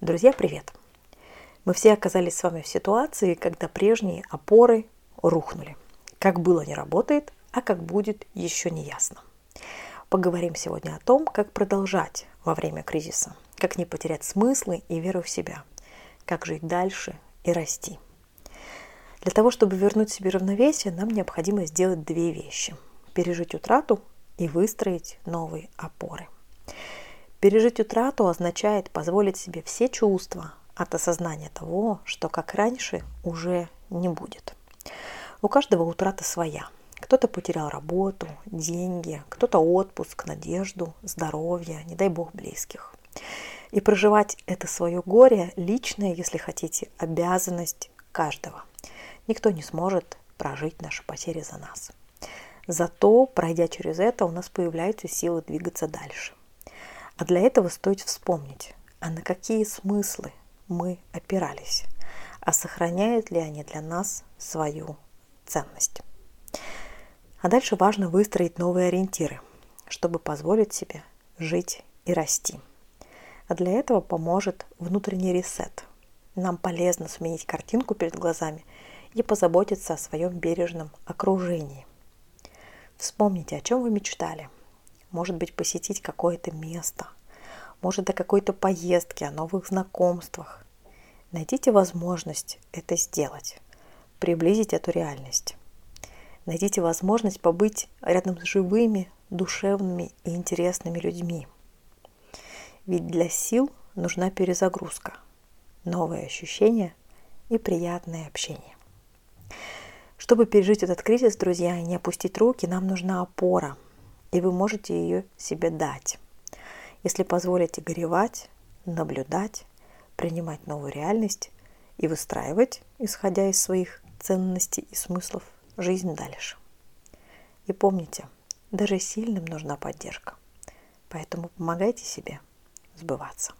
Друзья, привет! Мы все оказались с вами в ситуации, когда прежние опоры рухнули. Как было не работает, а как будет еще не ясно. Поговорим сегодня о том, как продолжать во время кризиса, как не потерять смыслы и веру в себя, как жить дальше и расти. Для того, чтобы вернуть себе равновесие, нам необходимо сделать две вещи. Пережить утрату и выстроить новые опоры. Пережить утрату означает позволить себе все чувства от осознания того, что как раньше уже не будет. У каждого утрата своя. Кто-то потерял работу, деньги, кто-то отпуск, надежду, здоровье, не дай бог близких. И проживать это свое горе личное, если хотите, обязанность каждого. Никто не сможет прожить наши потери за нас. Зато, пройдя через это, у нас появляются силы двигаться дальше. А для этого стоит вспомнить, а на какие смыслы мы опирались, а сохраняют ли они для нас свою ценность. А дальше важно выстроить новые ориентиры, чтобы позволить себе жить и расти. А для этого поможет внутренний ресет. Нам полезно сменить картинку перед глазами и позаботиться о своем бережном окружении. Вспомните, о чем вы мечтали. Может быть, посетить какое-то место. Может, о какой-то поездке, о новых знакомствах. Найдите возможность это сделать. Приблизить эту реальность. Найдите возможность побыть рядом с живыми, душевными и интересными людьми. Ведь для сил нужна перезагрузка, новые ощущения и приятное общение. Чтобы пережить этот кризис, друзья, и не опустить руки, нам нужна опора, и вы можете ее себе дать. Если позволите горевать, наблюдать, принимать новую реальность и выстраивать, исходя из своих ценностей и смыслов, жизнь дальше. И помните, даже сильным нужна поддержка. Поэтому помогайте себе сбываться.